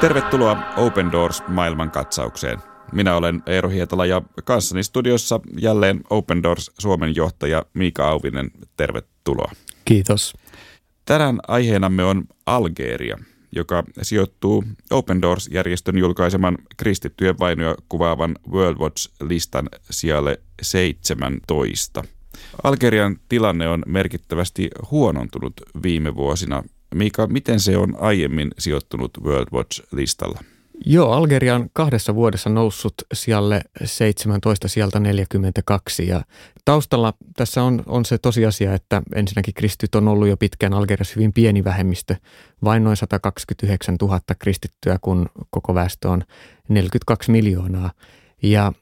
Tervetuloa Open Doors maailmankatsaukseen. Minä olen Eero Hietala ja kanssani studiossa jälleen Open Doors Suomen johtaja Miika Auvinen. Tervetuloa. Kiitos. Tänään aiheenamme on Algeria, joka sijoittuu Open Doors-järjestön julkaiseman kristittyjen vainoja kuvaavan World Watch-listan sijalle 17. Algerian tilanne on merkittävästi huonontunut viime vuosina. Mika, miten se on aiemmin sijoittunut World Watch-listalla? Joo, Algeria on kahdessa vuodessa noussut sijalle 17 sieltä 42 ja taustalla tässä on, on se tosiasia, että ensinnäkin kristityt on ollut jo pitkään Algeriassa hyvin pieni vähemmistö, vain noin 129 000 kristittyä, kun koko väestö on 42 miljoonaa. Ja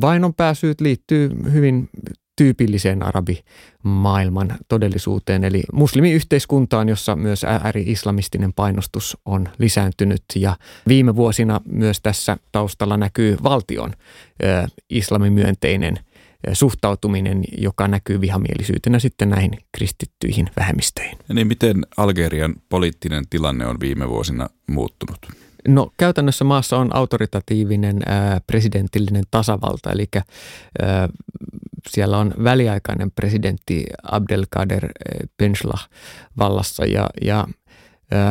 vainon pääsyyt liittyy hyvin tyypilliseen arabimaailman todellisuuteen, eli muslimiyhteiskuntaan, jossa myös ääri-islamistinen painostus on lisääntynyt ja viime vuosina myös tässä taustalla näkyy valtion ö, islamimyönteinen suhtautuminen, joka näkyy vihamielisyytenä sitten näihin kristittyihin vähemmistöihin. Niin miten Algerian poliittinen tilanne on viime vuosina muuttunut? No käytännössä maassa on autoritatiivinen presidentillinen tasavalta, eli siellä on väliaikainen presidentti Abdelkader Benchlah vallassa ja, ja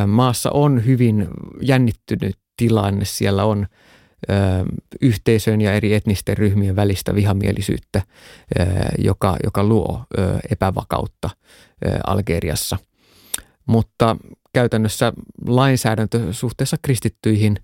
maassa on hyvin jännittynyt tilanne. Siellä on yhteisön ja eri etnisten ryhmien välistä vihamielisyyttä, joka, joka luo epävakautta Algeriassa. Mutta käytännössä lainsäädäntö suhteessa kristittyihin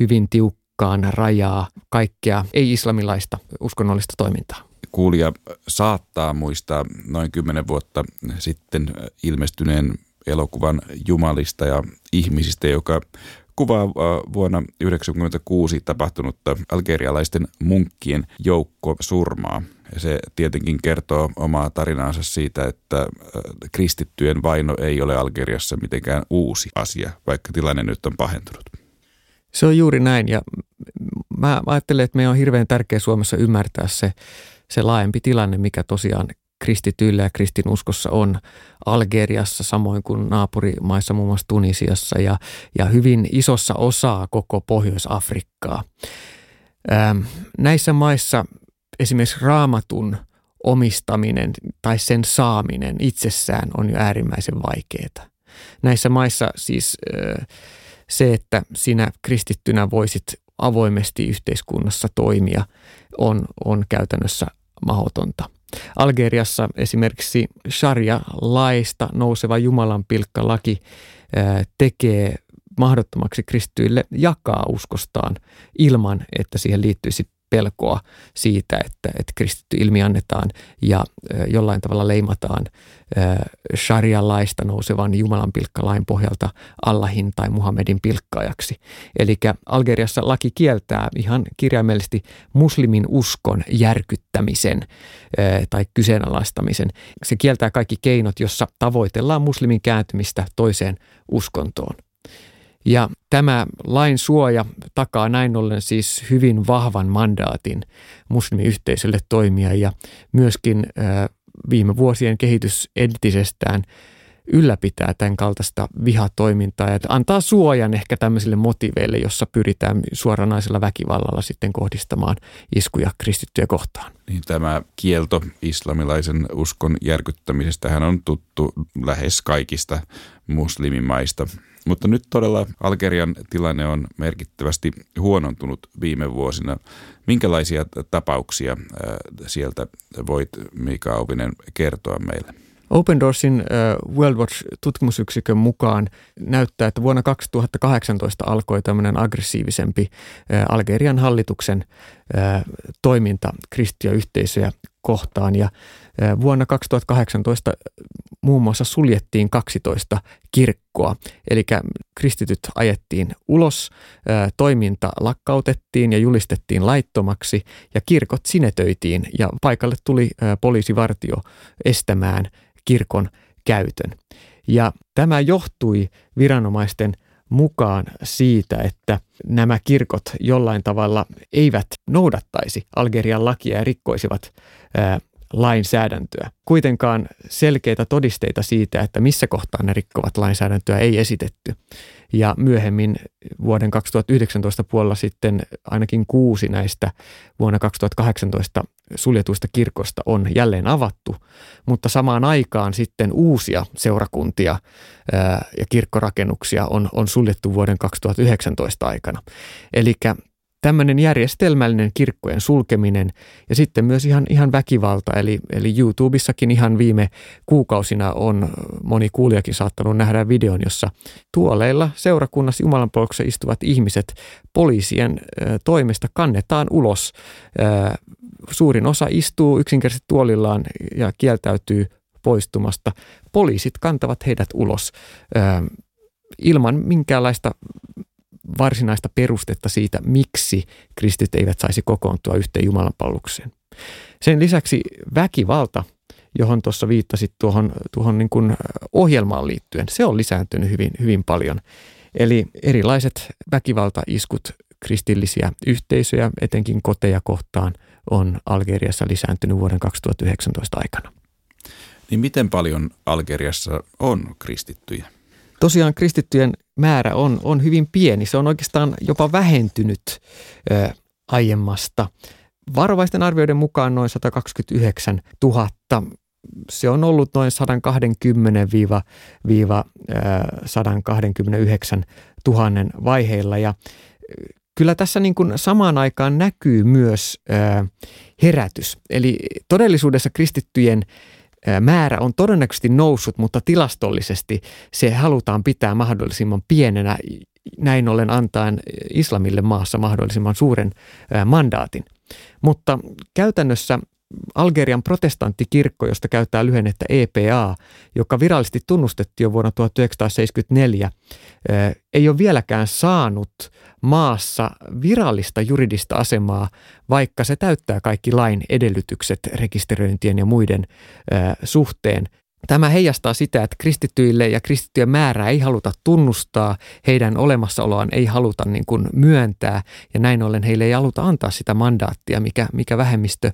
hyvin tiukkaan rajaa kaikkea ei-islamilaista uskonnollista toimintaa. Kuulija saattaa muistaa noin kymmenen vuotta sitten ilmestyneen elokuvan Jumalista ja ihmisistä, joka kuvaa vuonna 1996 tapahtunutta algerialaisten munkkien joukko surmaa. Se tietenkin kertoo omaa tarinaansa siitä, että kristittyjen vaino ei ole Algeriassa mitenkään uusi asia, vaikka tilanne nyt on pahentunut. Se on juuri näin ja mä ajattelen, että meidän on hirveän tärkeää Suomessa ymmärtää se, se laajempi tilanne, mikä tosiaan kristityillä ja kristinuskossa on Algeriassa, samoin kuin naapurimaissa, muun muassa Tunisiassa ja, ja hyvin isossa osaa koko Pohjois-Afrikkaa. Ähm, näissä maissa esimerkiksi raamatun omistaminen tai sen saaminen itsessään on jo äärimmäisen vaikeaa. Näissä maissa siis se, että sinä kristittynä voisit avoimesti yhteiskunnassa toimia, on, on käytännössä mahdotonta – Algeriassa esimerkiksi sharia-laista nouseva Jumalan pilkkalaki tekee mahdottomaksi kristyille jakaa uskostaan ilman, että siihen liittyisi pelkoa siitä, että, että kristitty ilmi annetaan ja jollain tavalla leimataan sharia-laista nousevan Jumalan pilkkalain pohjalta Allahin tai Muhammedin pilkkaajaksi. Eli Algeriassa laki kieltää ihan kirjaimellisesti muslimin uskon järkyttämisen tai kyseenalaistamisen. Se kieltää kaikki keinot, jossa tavoitellaan muslimin kääntymistä toiseen uskontoon. Ja tämä lain suoja takaa näin ollen siis hyvin vahvan mandaatin muslimiyhteisölle toimia ja myöskin viime vuosien kehitys entisestään ylläpitää tämän kaltaista vihatoimintaa ja antaa suojan ehkä tämmöisille motiveille, jossa pyritään suoranaisella väkivallalla sitten kohdistamaan iskuja kristittyjä kohtaan. Niin tämä kielto islamilaisen uskon järkyttämisestä hän on tuttu lähes kaikista muslimimaista. Mutta nyt todella Algerian tilanne on merkittävästi huonontunut viime vuosina. Minkälaisia tapauksia sieltä voit Mika Auvinen kertoa meille? Open Doorsin World Watch-tutkimusyksikön mukaan näyttää, että vuonna 2018 alkoi tämmöinen aggressiivisempi Algerian hallituksen toiminta kristiyyhteisöjä kohtaan. Ja vuonna 2018 muun muassa suljettiin 12 kirkkoa, eli kristityt ajettiin ulos, toiminta lakkautettiin ja julistettiin laittomaksi ja kirkot sinetöitiin ja paikalle tuli poliisivartio estämään kirkon käytön. Ja tämä johtui viranomaisten mukaan siitä, että nämä kirkot jollain tavalla eivät noudattaisi Algerian lakia ja rikkoisivat lainsäädäntöä. Kuitenkaan selkeitä todisteita siitä, että missä kohtaa ne rikkovat lainsäädäntöä ei esitetty. Ja myöhemmin vuoden 2019 puolella sitten ainakin kuusi näistä vuonna 2018 suljetuista kirkosta on jälleen avattu, mutta samaan aikaan sitten uusia seurakuntia ja kirkkorakennuksia on, on suljettu vuoden 2019 aikana. Eli tämmöinen järjestelmällinen kirkkojen sulkeminen ja sitten myös ihan, ihan väkivalta. Eli, eli YouTubessakin ihan viime kuukausina on moni kuulijakin saattanut nähdä videon, jossa tuoleilla seurakunnassa Jumalanpalveluksessa istuvat ihmiset poliisien toimesta kannetaan ulos. Suurin osa istuu yksinkertaisesti tuolillaan ja kieltäytyy poistumasta. Poliisit kantavat heidät ulos ilman minkäänlaista varsinaista perustetta siitä, miksi kristit eivät saisi kokoontua yhteen Jumalan palvelukseen. Sen lisäksi väkivalta, johon tuossa viittasit tuohon, tuohon niin kuin ohjelmaan liittyen, se on lisääntynyt hyvin, hyvin paljon. Eli erilaiset väkivaltaiskut kristillisiä yhteisöjä, etenkin koteja kohtaan, on Algeriassa lisääntynyt vuoden 2019 aikana. Niin miten paljon Algeriassa on kristittyjä? Tosiaan kristittyjen määrä on, on hyvin pieni. Se on oikeastaan jopa vähentynyt ö, aiemmasta. Varovaisten arvioiden mukaan noin 129 000. Se on ollut noin 120-129 000 vaiheilla ja kyllä tässä niin kuin samaan aikaan näkyy myös herätys. Eli todellisuudessa kristittyjen määrä on todennäköisesti noussut, mutta tilastollisesti se halutaan pitää mahdollisimman pienenä, näin ollen antaen islamille maassa mahdollisimman suuren mandaatin. Mutta käytännössä Algerian protestanttikirkko, josta käyttää lyhennettä EPA, joka virallisesti tunnustettiin jo vuonna 1974, ei ole vieläkään saanut maassa virallista juridista asemaa, vaikka se täyttää kaikki lain edellytykset rekisteröintien ja muiden suhteen. Tämä heijastaa sitä, että kristittyille ja kristittyjen määrää ei haluta tunnustaa, heidän olemassaoloaan ei haluta niin kuin myöntää ja näin ollen heille ei haluta antaa sitä mandaattia, mikä, mikä vähemmistö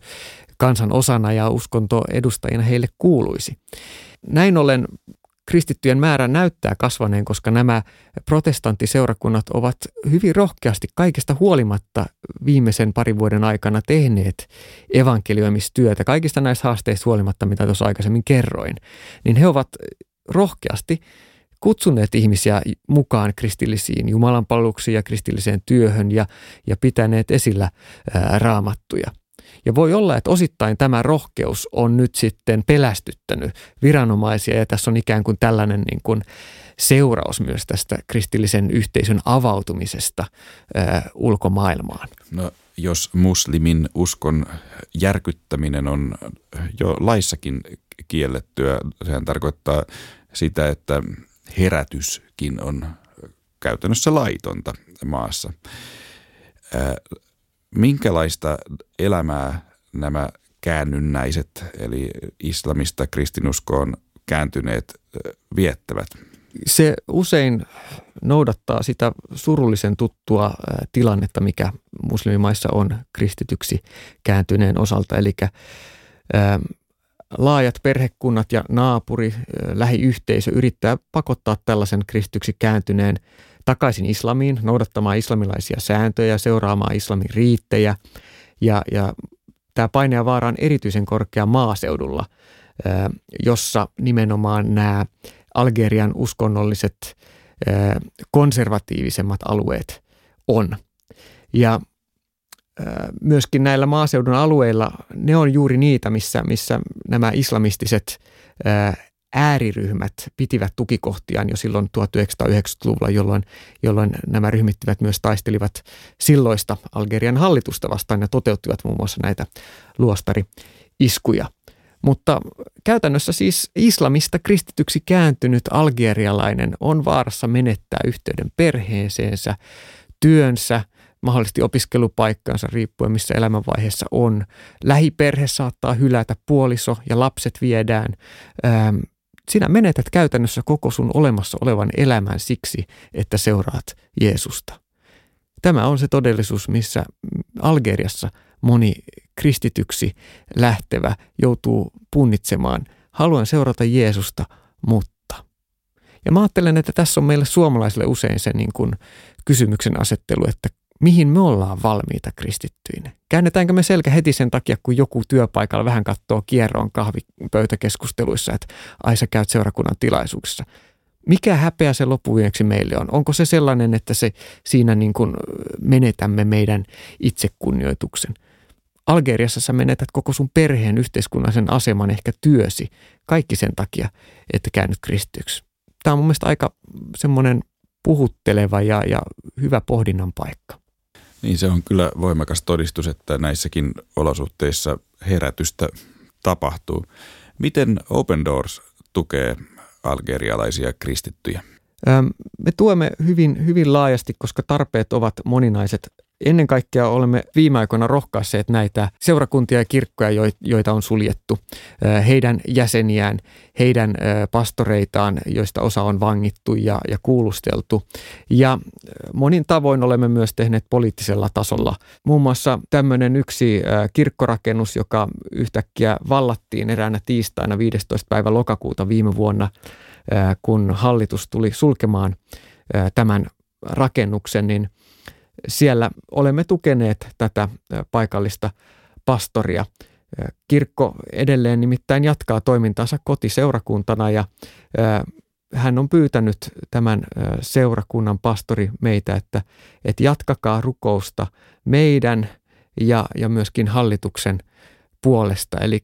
kansan osana ja uskontoedustajina heille kuuluisi. Näin ollen kristittyjen määrä näyttää kasvaneen, koska nämä protestanttiseurakunnat ovat hyvin rohkeasti kaikesta huolimatta viimeisen parin vuoden aikana tehneet evankelioimistyötä. Kaikista näistä haasteista huolimatta, mitä tuossa aikaisemmin kerroin, niin he ovat rohkeasti kutsuneet ihmisiä mukaan kristillisiin jumalanpalveluksiin ja kristilliseen työhön ja, ja pitäneet esillä ää, raamattuja – ja voi olla, että osittain tämä rohkeus on nyt sitten pelästyttänyt viranomaisia ja tässä on ikään kuin tällainen niin kuin seuraus myös tästä kristillisen yhteisön avautumisesta ää, ulkomaailmaan. No, jos muslimin uskon järkyttäminen on jo laissakin kiellettyä, sehän tarkoittaa sitä, että herätyskin on käytännössä laitonta maassa minkälaista elämää nämä käännynnäiset, eli islamista kristinuskoon kääntyneet viettävät? Se usein noudattaa sitä surullisen tuttua tilannetta, mikä muslimimaissa on kristityksi kääntyneen osalta. Eli laajat perhekunnat ja naapuri, lähiyhteisö yrittää pakottaa tällaisen kristityksi kääntyneen takaisin islamiin, noudattamaan islamilaisia sääntöjä, seuraamaan islamin riittejä. Ja, ja tämä paine ja vaara on erityisen korkea maaseudulla, jossa nimenomaan nämä Algerian uskonnolliset konservatiivisemmat alueet on. Ja myöskin näillä maaseudun alueilla ne on juuri niitä, missä, missä nämä islamistiset ääriryhmät pitivät tukikohtiaan jo silloin 1990-luvulla, jolloin, jolloin nämä ryhmittivät myös taistelivat silloista Algerian hallitusta vastaan ja toteuttivat muun muassa näitä luostari-iskuja. Mutta käytännössä siis islamista kristityksi kääntynyt algerialainen on vaarassa menettää yhteyden perheeseensä, työnsä, mahdollisesti opiskelupaikkaansa riippuen missä elämänvaiheessa on. Lähiperhe saattaa hylätä, puoliso ja lapset viedään sinä menetät käytännössä koko sun olemassa olevan elämän siksi, että seuraat Jeesusta. Tämä on se todellisuus, missä Algeriassa moni kristityksi lähtevä joutuu punnitsemaan, haluan seurata Jeesusta, mutta. Ja mä ajattelen, että tässä on meille suomalaisille usein se niin kuin kysymyksen asettelu, että mihin me ollaan valmiita kristittyinä. Käännetäänkö me selkä heti sen takia, kun joku työpaikalla vähän katsoo kierroon kahvipöytäkeskusteluissa, että ai sä käyt seurakunnan tilaisuuksissa. Mikä häpeä se loppuviimeksi meille on? Onko se sellainen, että se siinä niin kuin menetämme meidän itsekunnioituksen? Algeriassa sä menetät koko sun perheen yhteiskunnallisen aseman, ehkä työsi, kaikki sen takia, että käännyt kristyksi. Tämä on mun mielestä aika semmoinen puhutteleva ja, ja hyvä pohdinnan paikka. Niin se on kyllä voimakas todistus, että näissäkin olosuhteissa herätystä tapahtuu. Miten Open Doors tukee algerialaisia kristittyjä? Me tuemme hyvin, hyvin laajasti, koska tarpeet ovat moninaiset ennen kaikkea olemme viime aikoina rohkaisseet näitä seurakuntia ja kirkkoja, joita on suljettu, heidän jäseniään, heidän pastoreitaan, joista osa on vangittu ja, ja kuulusteltu. Ja monin tavoin olemme myös tehneet poliittisella tasolla. Muun muassa tämmöinen yksi kirkkorakennus, joka yhtäkkiä vallattiin eräänä tiistaina 15. päivä lokakuuta viime vuonna, kun hallitus tuli sulkemaan tämän rakennuksen, niin – siellä olemme tukeneet tätä paikallista pastoria. Kirkko edelleen nimittäin jatkaa toimintaansa kotiseurakuntana ja hän on pyytänyt tämän seurakunnan pastori meitä, että, että jatkakaa rukousta meidän ja, ja myöskin hallituksen puolesta. Eli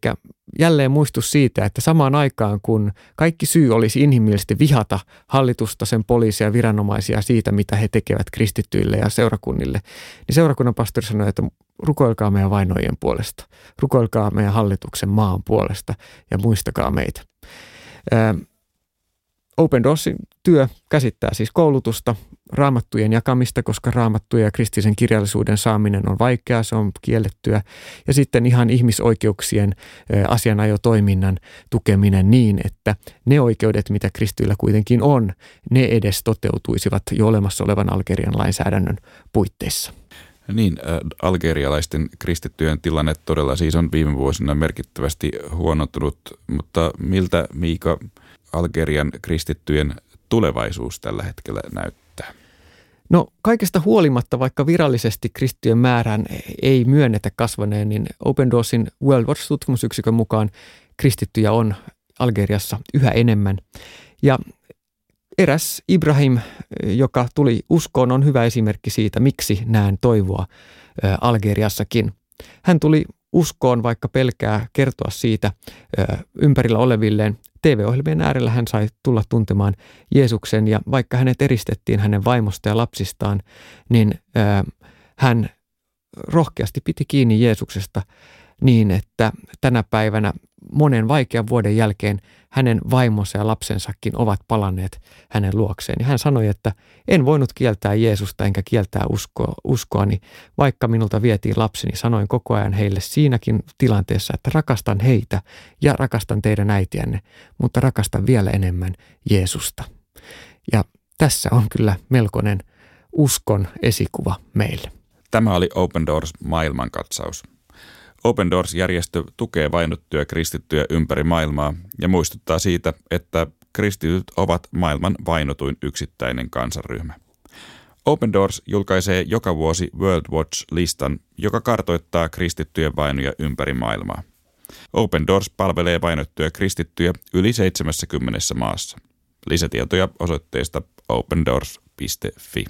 jälleen muistus siitä, että samaan aikaan kun kaikki syy olisi inhimillisesti vihata hallitusta, sen poliisia ja viranomaisia siitä, mitä he tekevät kristittyille ja seurakunnille, niin seurakunnan pastori sanoi, että rukoilkaa meidän vainojen puolesta, rukoilkaa meidän hallituksen maan puolesta ja muistakaa meitä. Open Doorsin työ käsittää siis koulutusta, raamattujen jakamista, koska raamattuja ja kristillisen kirjallisuuden saaminen on vaikeaa, se on kiellettyä. Ja sitten ihan ihmisoikeuksien asianajotoiminnan tukeminen niin, että ne oikeudet, mitä kristyillä kuitenkin on, ne edes toteutuisivat jo olemassa olevan Algerian lainsäädännön puitteissa. Niin, algerialaisten kristittyjen tilanne todella siis on viime vuosina merkittävästi huonontunut, mutta miltä Miika Algerian kristittyjen tulevaisuus tällä hetkellä näyttää? No kaikesta huolimatta, vaikka virallisesti kristittyjen määrän ei myönnetä kasvaneen, niin Open Doorsin World Watch-tutkimusyksikön mukaan kristittyjä on Algeriassa yhä enemmän. Ja eräs Ibrahim, joka tuli uskoon, on hyvä esimerkki siitä, miksi näen toivoa Algeriassakin. Hän tuli uskoon, vaikka pelkää kertoa siitä ympärillä olevilleen. TV-ohjelmien äärellä hän sai tulla tuntemaan Jeesuksen ja vaikka hänet eristettiin hänen vaimosta ja lapsistaan, niin hän rohkeasti piti kiinni Jeesuksesta niin, että tänä päivänä monen vaikean vuoden jälkeen hänen vaimonsa ja lapsensakin ovat palanneet hänen luokseen. Ja hän sanoi, että en voinut kieltää Jeesusta enkä kieltää uskoa, uskoani, vaikka minulta vietiin lapseni. Sanoin koko ajan heille siinäkin tilanteessa, että rakastan heitä ja rakastan teidän äitiänne, mutta rakastan vielä enemmän Jeesusta. Ja tässä on kyllä melkoinen uskon esikuva meille. Tämä oli Open Doors maailmankatsaus. Open Doors-järjestö tukee vainottuja kristittyjä ympäri maailmaa ja muistuttaa siitä, että kristityt ovat maailman vainotuin yksittäinen kansanryhmä. Open Doors julkaisee joka vuosi World Watch-listan, joka kartoittaa kristittyjen vainoja ympäri maailmaa. Open Doors palvelee vainottuja kristittyjä yli 70 maassa. Lisätietoja osoitteesta opendoors.fi.